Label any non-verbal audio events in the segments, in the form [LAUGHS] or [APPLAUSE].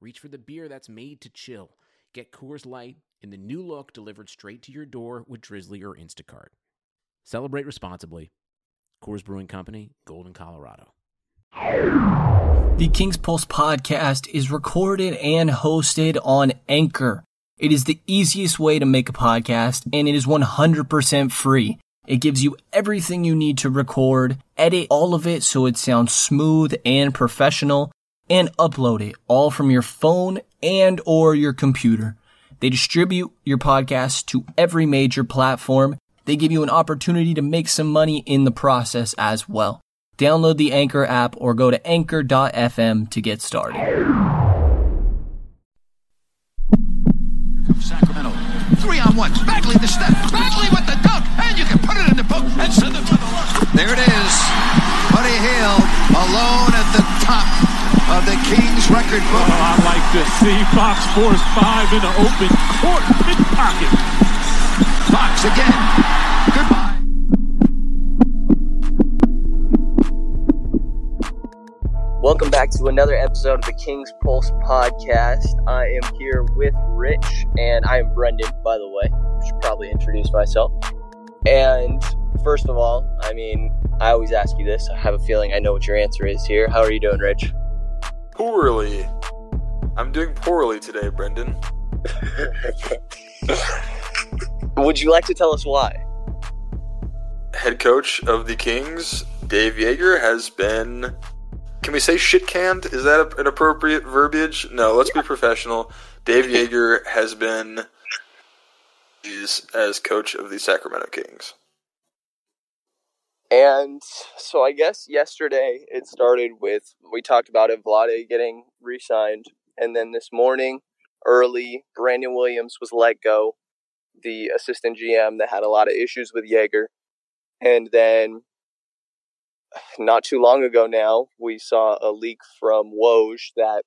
reach for the beer that's made to chill. Get Coors Light in the new look delivered straight to your door with Drizly or Instacart. Celebrate responsibly. Coors Brewing Company, Golden, Colorado. The King's Pulse podcast is recorded and hosted on Anchor. It is the easiest way to make a podcast and it is 100% free. It gives you everything you need to record, edit all of it so it sounds smooth and professional, and upload it all from your phone and or your computer. They distribute your podcast to every major platform. They give you an opportunity to make some money in the process as well. Download the Anchor app or go to anchor.fm to get started. Sacramento. Three on one. Bagley the step. Bagley with the dunk. And you can put it in the book and send it to the left. There it is. Buddy Hield alone at the top of the Kings record book. Oh, I like to see Fox force five in the open court mid pocket. Fox again. Goodbye. Welcome back to another episode of the King's Pulse podcast. I am here with Rich, and I am Brendan, by the way. I should probably introduce myself. And first of all, I mean, I always ask you this. I have a feeling I know what your answer is here. How are you doing, Rich? Poorly. I'm doing poorly today, Brendan. [LAUGHS] Would you like to tell us why? Head coach of the Kings, Dave Joerger, has been. Can we say shit canned? Is that an appropriate verbiage? No, let's be professional. Dave [LAUGHS] Joerger has been is as coach of the Sacramento Kings. And so I guess yesterday it started with we talked about it, Vlade getting re-signed, and then this morning early, Brandon Williams was let go, the assistant GM that had a lot of issues with Joerger. and then not too long ago now we saw a leak from Woj that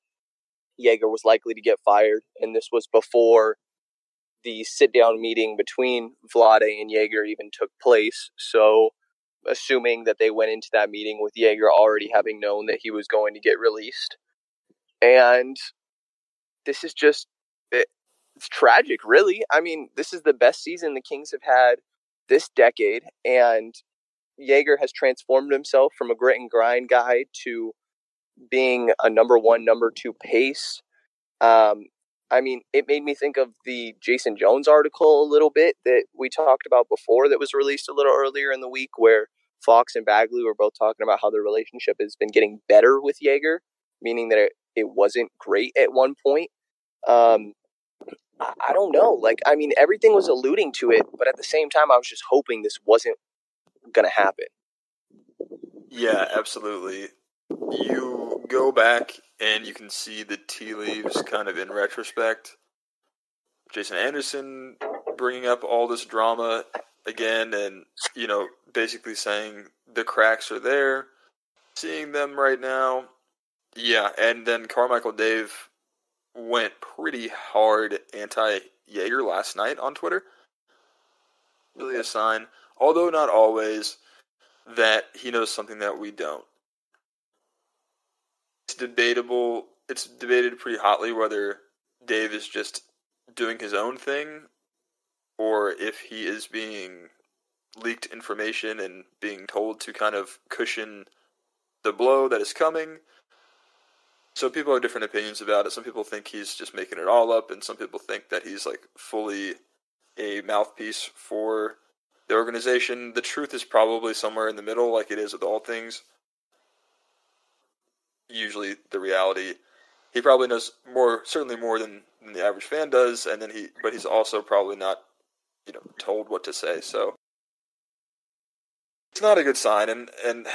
Joerger was likely to get fired, and this was before the sit-down meeting between Vlade and Joerger even took place. So assuming that they went into that meeting with Joerger already having known that he was going to get released. And this is just it, it's tragic, really. I mean, this is the best season the Kings have had this decade, and Joerger has transformed himself from a grit and grind guy to being a number one, number two pace. Um, I mean, it made me think of the Jason Jones article a little bit that we talked about before that was released a little earlier in the week where Fox and Bagley were both talking about how their relationship has been getting better with Joerger, meaning that it, it wasn't great at one point. Um, I, I don't know. Like, I mean, everything was alluding to it, but at the same time, I was just hoping this wasn't going to happen. Yeah, absolutely. You go back and you can see the tea leaves kind of in retrospect. Jason Anderson bringing up all this drama again and, you know, basically saying the cracks are there, seeing them right now. Yeah, and then Carmichael Dave went pretty hard anti Joerger last night on Twitter. Really a sign, although not always, that he knows something that we don't. It's debatable. It's debated pretty hotly whether Dave is just doing his own thing or if he is being leaked information and being told to kind of cushion the blow that is coming. So people have different opinions about it. Some people think he's just making it all up, and some people think that he's like fully a mouthpiece for the organization. The truth is probably somewhere in the middle, like it is with all things. Usually, the reality, he probably knows more, certainly more than, than the average fan does, and then he, but he's also probably not, you know, told what to say. So it's not a good sign. And and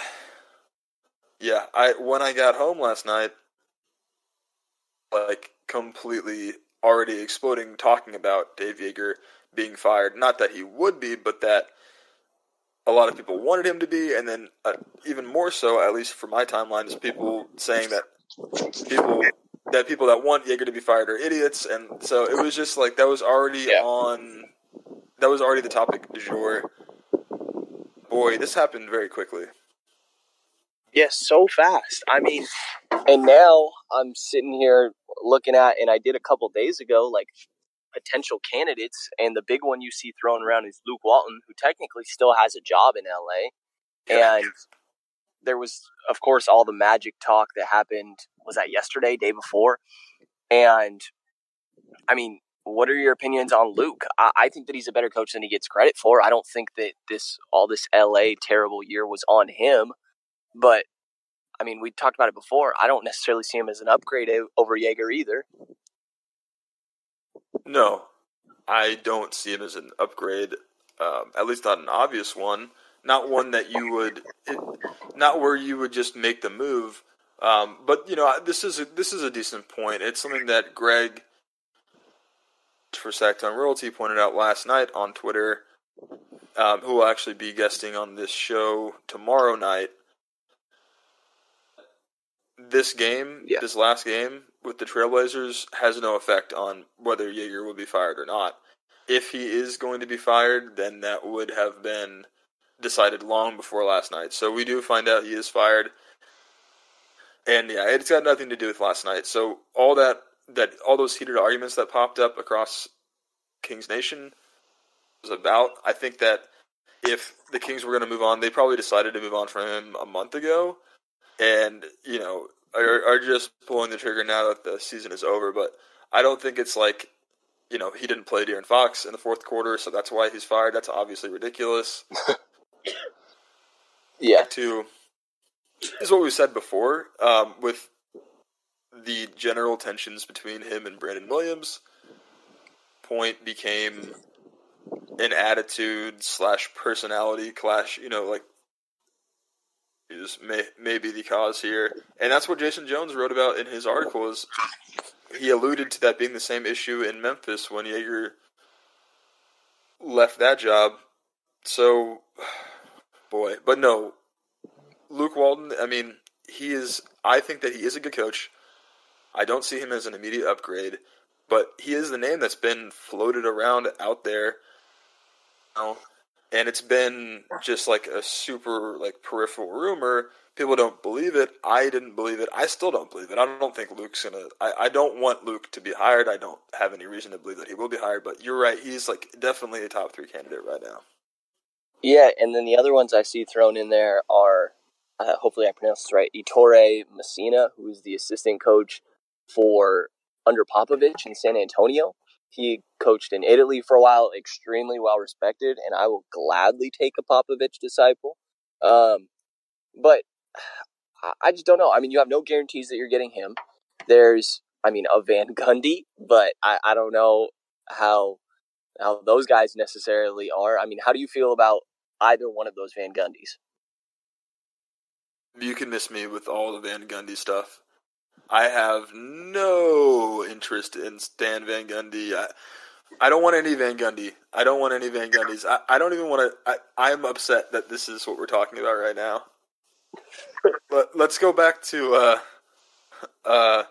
yeah, I when I got home last night, like completely already exploding talking about Dave Joerger being fired. Not that he would be, but that a lot of people wanted him to be, and then uh, even more so, at least for my timeline, is people saying that people that people that want Joerger to be fired are idiots, and so it was just like that was already Yeah. on. That was already the topic du jour. Boy, this happened very quickly. Yes, so fast. I mean, and now I'm sitting here looking at, and I did a couple days ago, like potential candidates, and the big one you see thrown around is Luke Walton, who technically still has a job in LA. And there was, of course, all the magic talk that happened. Was that yesterday, day before? And I mean, what are your opinions on Luke? I, I think that he's a better coach than he gets credit for. I don't think that this all this LA terrible year was on him. But I mean, we talked about it before. I don't necessarily see him as an upgrade over Joerger either. No, I don't see him as an upgrade. Um, at least not an obvious one. Not one that you would, it, not where you would just make the move. Um, but you know, this is a, this is a decent point. It's something that Greg for Sactown Royalty pointed out last night on Twitter. Um, who will actually be guesting on this show tomorrow night? This game, Yeah. this last game with the Trailblazers, has no effect on whether Joerger will be fired or not. If he is going to be fired, then that would have been decided long before last night. So we do find out he is fired. And yeah, it's got nothing to do with last night. So all that that all those heated arguments that popped up across Kings Nation was about. I think that if the Kings were going to move on, they probably decided to move on from him a month ago, and you know are, are just pulling the trigger now that the season is over. But I don't think it's like you know he didn't play De'Aaron Fox in the fourth quarter, so that's why he's fired. That's obviously ridiculous. [LAUGHS] Yeah. to is what we said before um, with the general tensions between him and Brandon Williams. Point became an attitude slash personality clash. You know, like is may may be the cause here, and that's what Jason Jones wrote about in his article. Is he alluded to that being the same issue in Memphis when Joerger left that job. So, [SIGHS] boy, but no, Luke Walton. I mean, he is. I think that he is a good coach. I don't see him as an immediate upgrade, but he is the name that's been floated around out there. And it's been just like a super like peripheral rumor. People don't believe it. I didn't believe it. I still don't believe it. I don't think Luke's gonna. I, I don't want Luke to be hired. I don't have any reason to believe that he will be hired. But you're right. He's like definitely a top three candidate right now. Yeah, and then the other ones I see thrown in there are, uh, hopefully I pronounced this right, Ettore Messina, who is the assistant coach for under Popovich in San Antonio. He coached in Italy for a while, extremely well respected, and I will gladly take a Popovich disciple. Um, but [SIGHS] I- just don't know. I mean, you have no guarantees that you're getting him. There's, I mean, a Van Gundy, but I, I don't know how how those guys necessarily are. I mean, how do you feel about either one of those Van Gundys? You can miss me with all the Van Gundy stuff. I have no interest in Stan Van Gundy. I, I don't want any Van Gundy. I don't want any Van Gundys. I, I don't even want to. I, I'm upset that this is what we're talking about right now. [LAUGHS] but let's go back to uh, uh,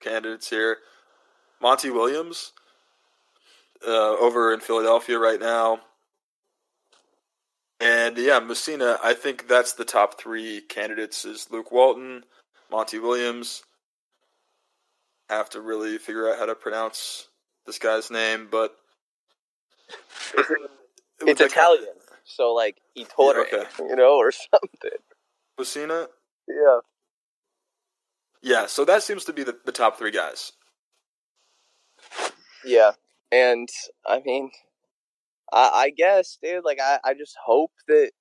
candidates here. Monty Williams uh, over in Philadelphia right now. And yeah, Messina, I think that's the top three candidates is Luke Walton, Monty Williams. Have to really figure out how to pronounce this guy's name, but [LAUGHS] It's Italian, so like Ettore, Okay. you know, or [LAUGHS] something. Messina? Yeah. Yeah, so that seems to be the, the top three guys. Yeah, and I mean, I, I guess, dude. Like, I, I just hope that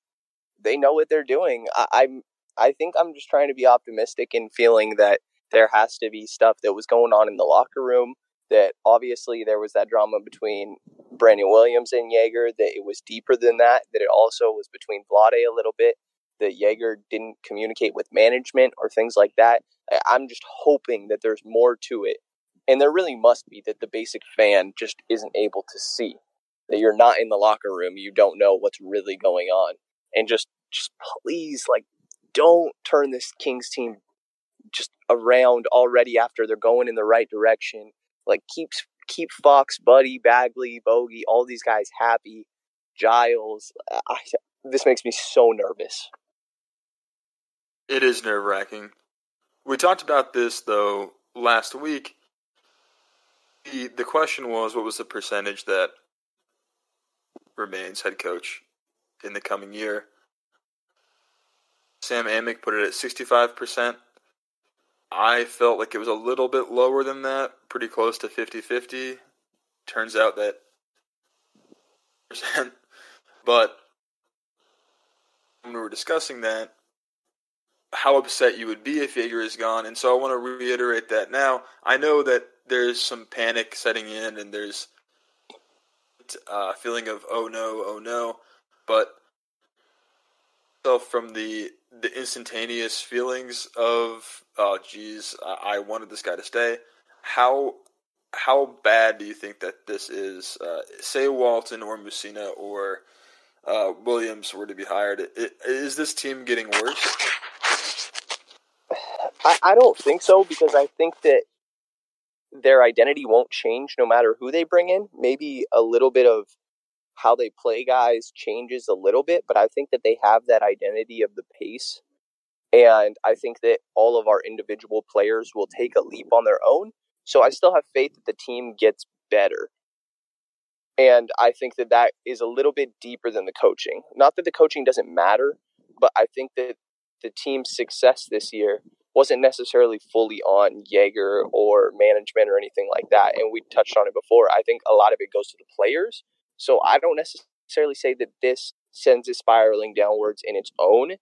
they know what they're doing. I, I'm, I think I'm just trying to be optimistic and feeling that there has to be stuff that was going on in the locker room. That obviously there was that drama between Brandon Williams and Joerger. That it was deeper than that. That it also was between Vlade a little bit. That Joerger didn't communicate with management or things like that. I'm just hoping that there's more to it And there really must be that the basic fan just isn't able to see that you're not in the locker room, you don't know what's really going on. And just just please like don't turn this Kings team just around already after they're going in the right direction. Like keep keep Fox, Buddy, Bagley, Bogey, all these guys happy. Giles, I, this makes me so nervous. It is nerve wracking. We talked about this though last week. The the question was what was the percentage that remains head coach in the coming year? Sam Amick put it at sixty five percent. I felt like it was a little bit lower than that, pretty close to 50-50. Turns out that percent but when we were discussing that, how upset you would be if Joerger is gone. And so I want to reiterate that now. I know that there's some panic setting in and there's a feeling of, oh no, oh no. But from the the instantaneous feelings of, oh geez, I, I wanted this guy to stay. How how bad do you think that this is? Uh, say Walton or Messina or uh, Williams were to be hired, is this team getting worse? I, I don't think so because I think that their identity won't change no matter who they bring in. Maybe a little bit of how they play guys changes a little bit, but I think that they have that identity of the pace. And I think that all of our individual players will take a leap on their own. So I still have faith that the team gets better. And I think that that is a little bit deeper than the coaching. Not that the coaching doesn't matter, but I think that the team's success this year wasn't necessarily fully on Joerger or management or anything like that. And we touched on it before. I think a lot of it goes to the players. So I don't necessarily say that this sends it spiraling downwards in its own,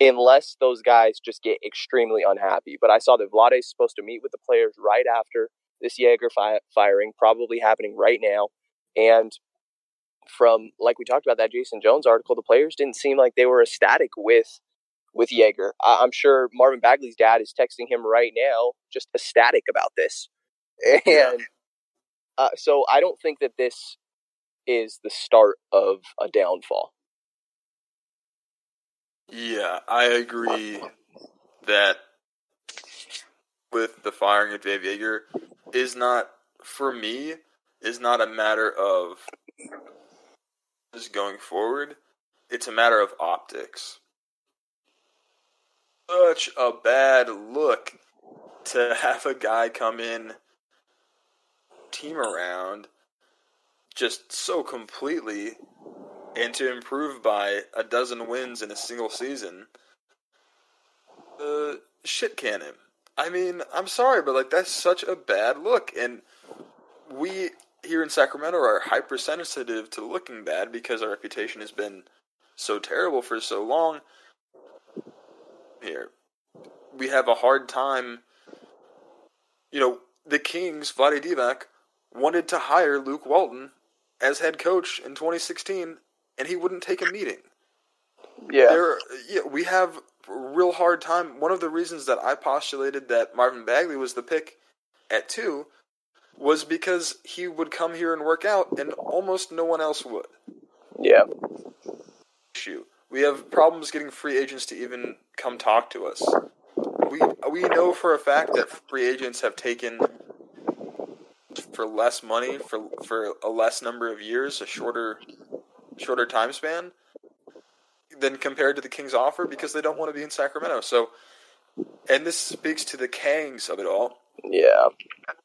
unless those guys just get extremely unhappy. But I saw that Vlade is supposed to meet with the players right after this Joerger fi- firing, probably happening right now. And from like we talked about that Jason Jones article, the players didn't seem like they were ecstatic with with Joerger. I'm sure Marvin Bagley's dad is texting him right now, just ecstatic about this. And yeah. uh, so I don't think that this is the start of a downfall. Yeah, I agree that with the firing of Dave Joerger is not for me is not a matter of just going forward. It's a matter of optics. Such a bad look to [LAUGHS] have a guy come in, team around, just so completely, and to improve by a dozen wins in a single season. Uh, shit can him. I mean, I'm sorry, but like that's such a bad look, and we here in Sacramento are hypersensitive to looking bad because our reputation has been so terrible for so long. Here, we have a hard time. You know, the Kings, Vlade Divac, wanted to hire Luke Walton as head coach in 2016, and he wouldn't take a meeting. Yeah, there, yeah, we have a real hard time. One of the reasons that I postulated that Marvin Bagley was the pick at two was because he would come here and work out, and almost no one else would. Yeah. Issue. We have problems getting free agents to even come talk to us. We we know for a fact that free agents have taken for less money for for a less number of years, a shorter shorter time span than compared to the Kings offer because they don't want to be in Sacramento. So and this speaks to the Kangs of it all. Yeah.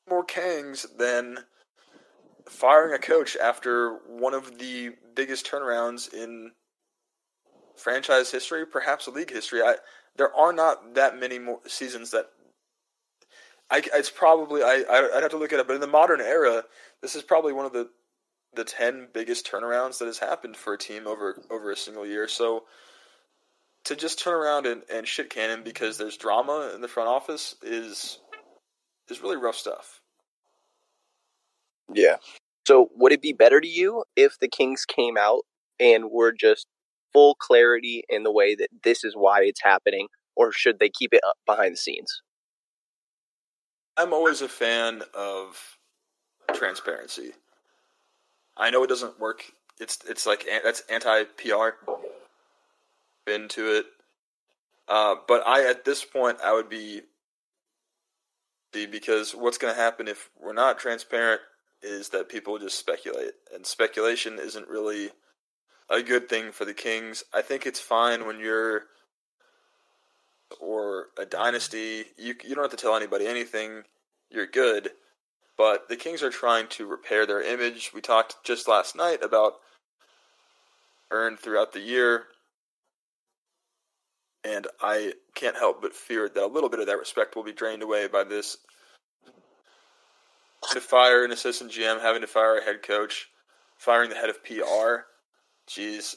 More Kangs than firing a coach after one of the biggest turnarounds in franchise history, perhaps league history. I there are not that many more seasons that I, it's probably I I'd have to look at it, but in the modern era, this is probably one of the the ten biggest turnarounds that has happened for a team over over a single year. So to just turn around and, and shit cannon because there's drama in the front office is is really rough stuff. Yeah. So would it be better to you if the Kings came out and were just full clarity in the way that this is why it's happening, or should they keep it behind the scenes? I'm always a fan of transparency. I know it doesn't work. It's it's like that's anti PR. Been to it, uh, but I at this point I would be because what's going to happen if we're not transparent is that people just speculate, and speculation isn't really a good thing for the Kings. I think it's fine when you're or a dynasty. You you don't have to tell anybody anything. You're good. But the Kings are trying to repair their image. We talked just last night about earned throughout the year. And I can't help but fear that a little bit of that respect will be drained away by this. To fire an assistant GM, having to fire a head coach, firing the head of PR. Jeez.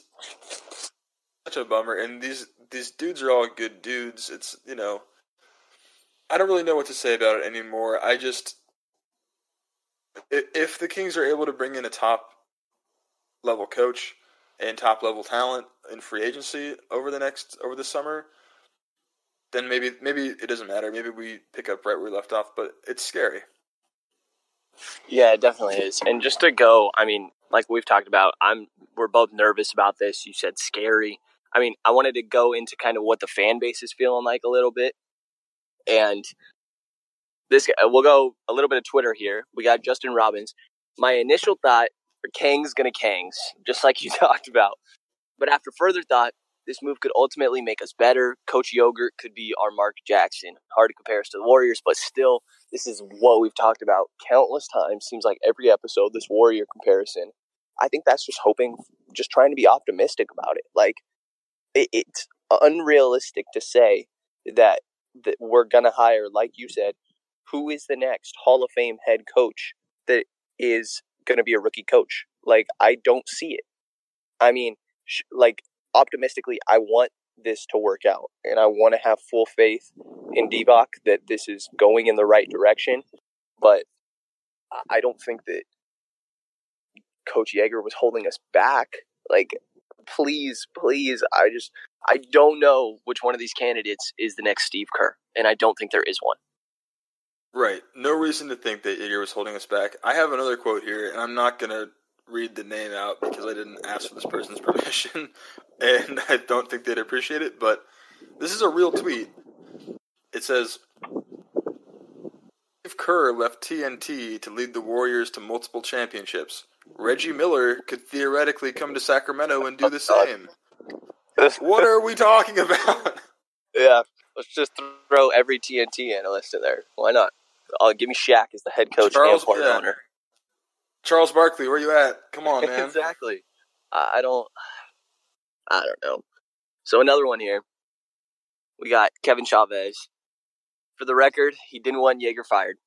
Such a bummer. And these these dudes are all good dudes. It's, you know, I don't really know what to say about it anymore. I just if the Kings are able to bring in a top level coach and top level talent in free agency over the next over the summer, then maybe maybe it doesn't matter. Maybe we pick up right where we left off, but it's scary. Yeah, it definitely is. And just to go, I mean, like we've talked about, I'm we're both nervous about this. You said scary. I mean, I wanted to go into kind of what the fan base is feeling like a little bit. And this we'll go a little bit of Twitter here. We got Justin Robbins. My initial thought for Kang's gonna Kangs, just like you [LAUGHS] talked about. But after further thought, this move could ultimately make us better. Coach Yogurt could be our Mark Jackson. Hard to compare us to the Warriors, but still, this is what we've talked about countless times. Seems like every episode, this Warrior comparison. I think that's just hoping, just trying to be optimistic about it. Like, it, it's unrealistic to say that, that we're going to hire, like you said, who is the next Hall of Fame head coach that is going to be a rookie coach? Like, I don't see it. I mean, sh- like, optimistically, I want this to work out, and I want to have full faith in Divac that this is going in the right direction. But I don't think that Coach Joerger was holding us back. Like, please, please, I just, I don't know which one of these candidates is the next Steve Kerr, and I don't think there is one. Right. No reason to think that Joerger was holding us back. I have another quote here, and I'm not going to read the name out because I didn't ask for this person's [LAUGHS] permission, and I don't think they'd appreciate it, but this is a real tweet. It says Steve Kerr left TNT to lead the Warriors to multiple championships. Reggie Miller could theoretically come to Sacramento and do the same. what are we talking about? Yeah, let's just throw every TNT analyst in there. Why not? I'll give me Shaq as the head coach Charles, and yeah. owner. Charles Barkley, where you at? Come on, [LAUGHS] man. exactly. I don't. I don't know. So another one here. We got Kevin Chavez. For the record, he didn't want Joerger fired.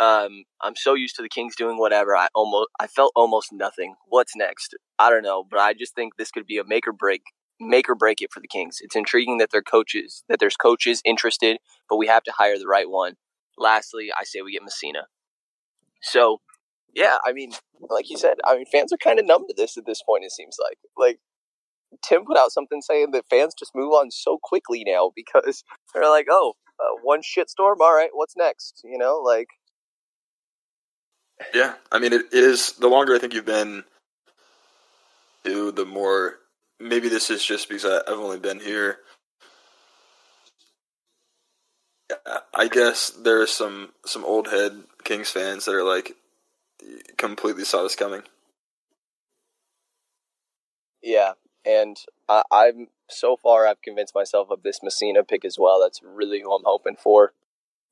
Um, I'm so used to the Kings doing whatever. I almost, I felt almost nothing. What's next? I don't know, but I just think this could be a make or break, make or break it for the Kings. It's intriguing that their coaches, that there's coaches interested, but we have to hire the right one. Lastly, I say we get Messina. So, yeah, I mean, like you said, I mean, fans are kind of numb to this at this point. It seems like, like Tim put out something saying that fans just move on so quickly now because [LAUGHS] they're like, oh, uh, one shitstorm. All right, what's next? You know, like. Yeah, I mean, it, it is. The longer I think you've been, to the more. Maybe this is just because I, I've only been here I guess there are some some old head Kings fans that are like completely saw this coming. Yeah, and I, I'm so far I've convinced myself of this Messina pick as well. That's really who I'm hoping for.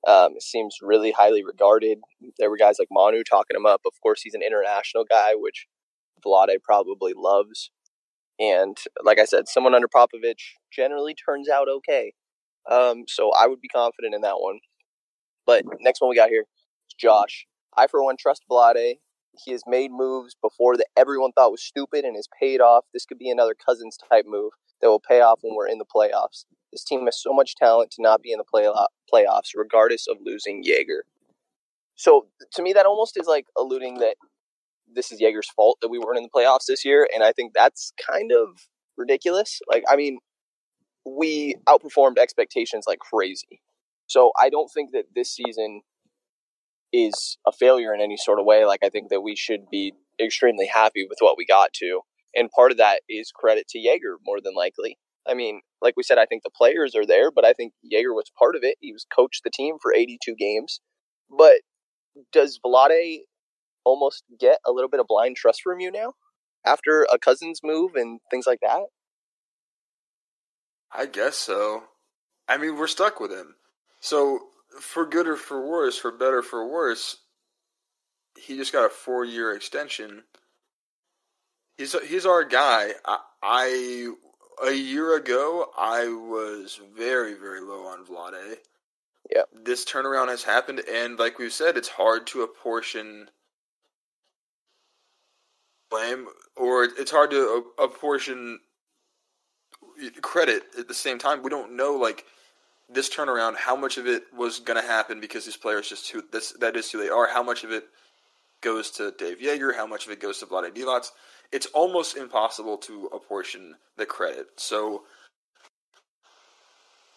Um, it seems really highly regarded. There were guys like Manu talking him up. Of course, he's an international guy, which Vlade probably loves. And like I said, someone under Popovich generally turns out okay. Um, so I would be confident in that one. But next one we got here is Josh. I, for one, trust Vlade. He has made moves before that everyone thought was stupid and has paid off. This could be another Cousins type move that will pay off when we're in the playoffs. This team has so much talent to not be in the play- uh, playoffs, regardless of losing Joerger. So to me, that almost is like alluding that this is Joerger's fault that we weren't in the playoffs this year, and I think that's kind of ridiculous. Like, I mean, we outperformed expectations like crazy. So I don't think that this season is a failure in any sort of way. Like I think that we should be extremely happy with what we got to, and part of that is credit to Joerger more than likely. I mean, like we said, I think the players are there, but I think Joerger was part of it. He was coached the team for 82 games. But does Vlade almost get a little bit of blind trust from you now after a Cousins move and things like that? I guess so. I mean, we're stuck with him. So, for good or for worse, for better or for worse, he just got a four year extension. He's he's our guy. I, I a year ago I was very very low on Vlade. Yeah. This turnaround has happened, and like we've said, it's hard to apportion blame, or it's hard to apportion credit at the same time. We don't know like this turnaround how much of it was going to happen because these players just who this that is who they are. How much of it goes to Dave Joerger? How much of it goes to Vlade Divac? It's almost impossible to apportion the credit. So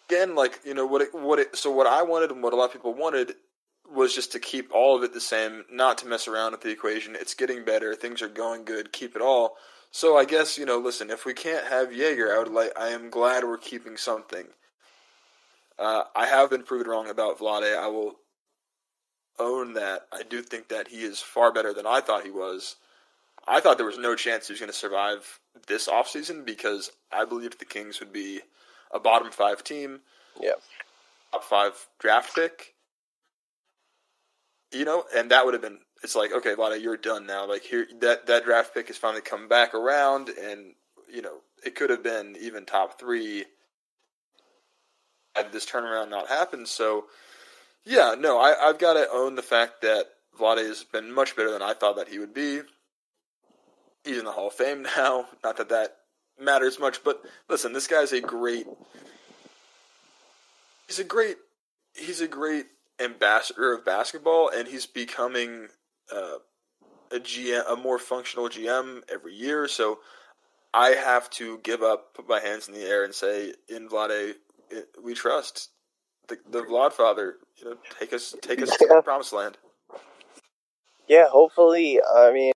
again, like you know what it, what it, so what I wanted and what a lot of people wanted was just to keep all of it the same, not to mess around with the equation. It's getting better, things are going good, keep it all. So I guess you know, listen, if we can't have Joerger, I would like. I am glad we're keeping something. Uh, I have been proven wrong about Vlade. I will own that. I do think that he is far better than I thought he was. I thought there was no chance he was going to survive this offseason because I believed the Kings would be a bottom five team. Yeah. Top five draft pick. You know, and that would have been it's like, okay, Lada, you're done now. Like here that that draft pick has finally come back around and you know, it could have been even top three had this turnaround not happened. So yeah, no, I, I've got to own the fact that Vlade has been much better than I thought that he would be. He's in the Hall of Fame [LAUGHS] now. Not that that matters much. But listen, this guy's a great. He's a great. He's a great ambassador of basketball, and he's becoming uh, a GM, a more functional GM every year. So I have to give up, put my hands in the air, and say, "In Vlade, we trust the the Vlad Father. You know, take us, take us [LAUGHS] to the promised land." Yeah, hopefully. I mean,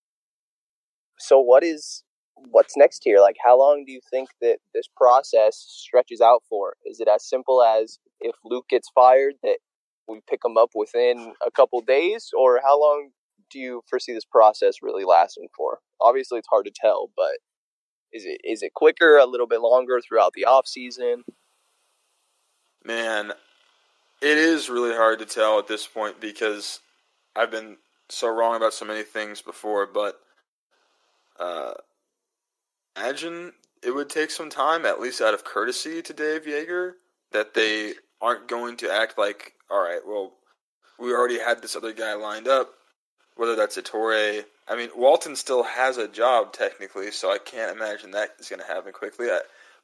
so what is what's next here? Like, how long do you think that this process stretches out for? Is it as simple as if Luke gets fired that we pick him up within a couple days, or how long do you foresee this process really lasting for? Obviously, it's hard to tell, but is it is it quicker, a little bit longer throughout the off season? Man, it is really hard to tell at this point because I've been so wrong about so many things before, but uh, imagine it would take some time, at least out of courtesy to Dave Joerger, that they aren't going to act like, all right, well, we already had this other guy lined up, whether that's Ettore. I mean, Walton still has a job technically, so I can't imagine that is going to happen quickly. I,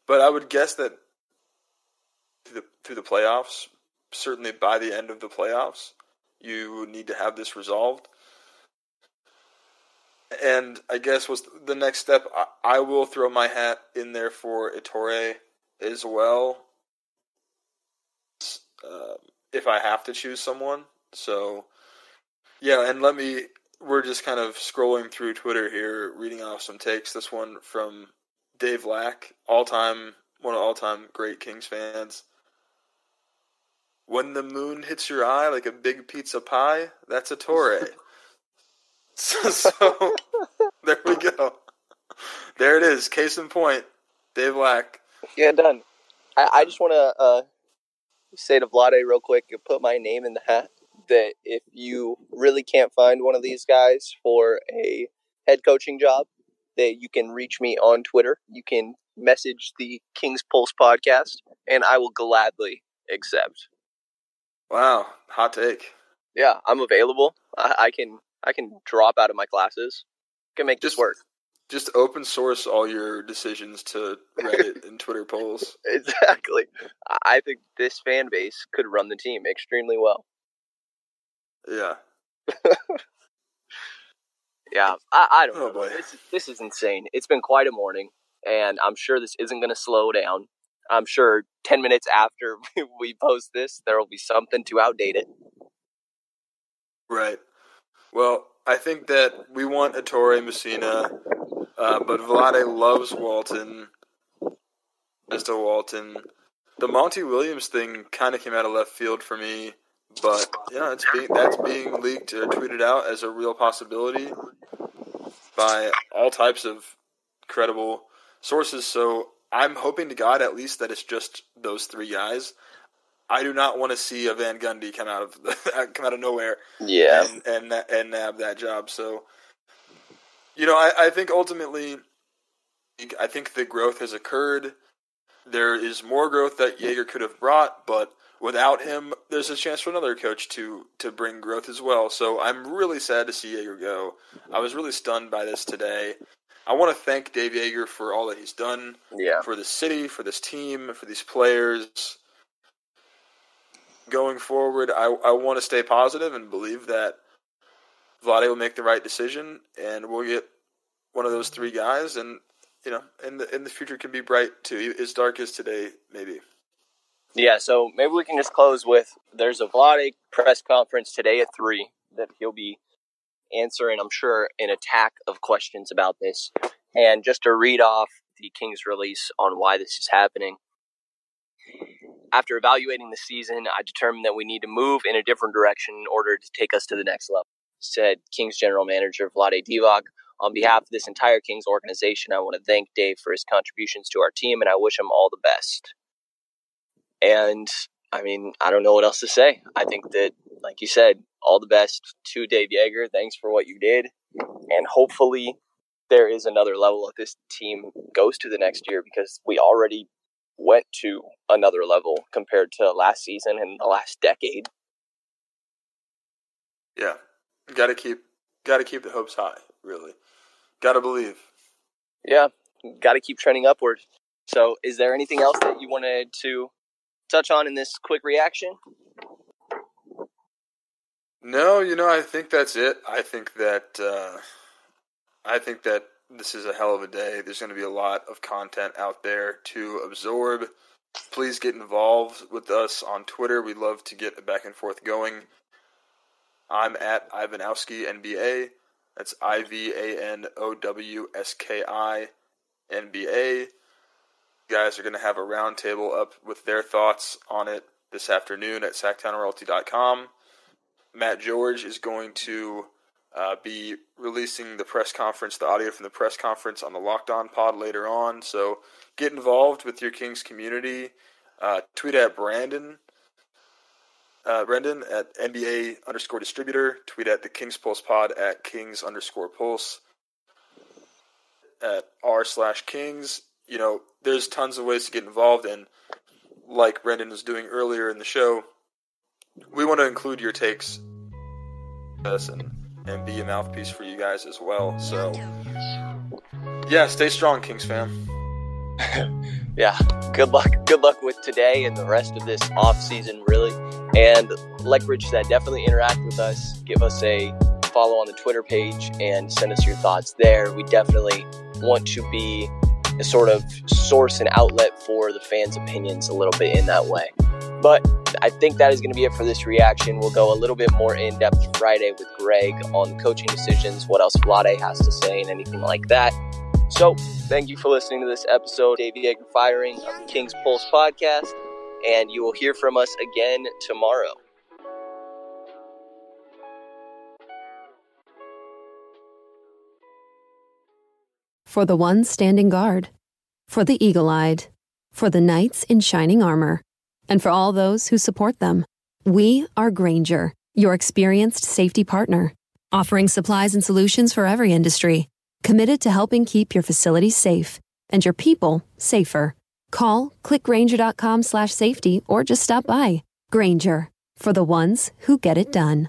but I would guess that through the, through the playoffs, certainly by the end of the playoffs, you need to have this resolved and I guess was the next step. I, I will throw my hat in there for Ettore as well, uh, if I have to choose someone. So, yeah, and let me. We're just kind of scrolling through Twitter here, reading off some takes. This one from Dave Lack, all time one of all time great Kings fans. When the moon hits your eye like a big pizza pie, that's Ettore. [LAUGHS] [LAUGHS] So, so there we go. There it is. Case in point. Dave Lack. Yeah, done. I, I just want to uh, say to Vlade real quick, put my name in the hat that if you really can't find one of these guys for a head coaching job, that you can reach me on Twitter. You can message the King's Pulse podcast, and I will gladly accept. Wow, hot take. Yeah, I'm available. I, I can I can drop out of my classes. Can make just, this work. Just open source all your decisions to Reddit and Twitter [LAUGHS] polls. Exactly. I think this fan base could run the team extremely well. Yeah. [LAUGHS] yeah, I, I don't oh, know. Boy. This is, this is insane. It's been quite a morning, and I'm sure this isn't going to slow down. I'm sure 10 minutes after [LAUGHS] we post this, there will be something to outdate it. Right. Well, I think that we want Ettore Messina, uh, but Vlade loves Walton. Mr. Walton. The Monty Williams thing kind of came out of left field for me, but yeah, it's being that's being leaked or tweeted out as a real possibility by all types of credible sources. So I'm hoping to God at least that it's just those three guys. I do not want to see a Van Gundy come out of [LAUGHS] come out of nowhere, yeah, and and, and nab that job. So, you know, I, I think ultimately, I think the growth has occurred. There is more growth that Joerger could have brought, but without him, there's a chance for another coach to to bring growth as well. So I'm really sad to see Joerger go. I was really stunned by this today. I want to thank Dave Joerger for all that he's done yeah, for the city, for this team, for these players. Going forward, I, I want to stay positive and believe that Vlade will make the right decision, and we'll get one of those three guys, and you know, in the in the future can be bright too, as dark as today, maybe. yeah. So maybe we can just close with there's a Vlade press conference today at three that he'll be answering. I'm sure an attack of questions about this, and just to read off the Kings release on why this is happening. After evaluating the season, I determined that we need to move in a different direction in order to take us to the next level, said Kings general manager Vlade Divac. On behalf of this entire Kings organization, I want to thank Dave for his contributions to our team and I wish him all the best. And I mean, I don't know what else to say. I think that, like you said, all the best to Dave Joerger. Thanks for what you did. And hopefully, there is another level that this team goes to the next year because we already went to another level compared to last season and the last decade. Yeah, got to keep got to keep the hopes high. Really, got to believe. Yeah, got to keep trending upward. So, is there anything else that you wanted to touch on in this quick reaction? No, you know, I think that's it. I think that uh, I think that this is a hell of a day. There's going to be a lot of content out there to absorb. Please get involved with us on Twitter. We'd love to get a back and forth going. I'm at Ivanowski NBA. That's I V A N O W S K I N B A. You guys are going to have a roundtable up with their thoughts on it this afternoon at sactownroyalty.com. Matt George is going to uh, be releasing the press conference, the audio from the press conference on the Locked On Pod later on. So get involved with your Kings community. Uh, tweet at Brandon, uh, Brendan at NBA underscore distributor. Tweet at the Kings Pulse Pod at Kings underscore Pulse at r slash Kings. You know, there's tons of ways to get involved, and like Brendan was doing earlier in the show, we want to include your takes and, and be a mouthpiece for you guys as well. So, yeah, stay strong, Kings fam. [LAUGHS] yeah, good luck. Good luck with today and the rest of this off season, really. And like Rich said, definitely interact with us. Give us a follow on the Twitter page and send us your thoughts there. We definitely want to be a sort of source and outlet for the fans' opinions a little bit in that way. But I think that is going to be it for this reaction. We'll go a little bit more in depth Friday with Greg on coaching decisions, what else Vlade has to say, and anything like that. So, thank you for listening to this episode, Dave Joerger Firing of the King's Pulse podcast, and you will hear from us again tomorrow. For the ones standing guard, for the eagle eyed, for the knights in shining armor, and for all those who support them. We are Grainger, your experienced safety partner, offering supplies and solutions for every industry, committed to helping keep your facilities safe and your people safer. Call clickgrainger.com slash safety or just stop by. Grainger, for the ones who get it done.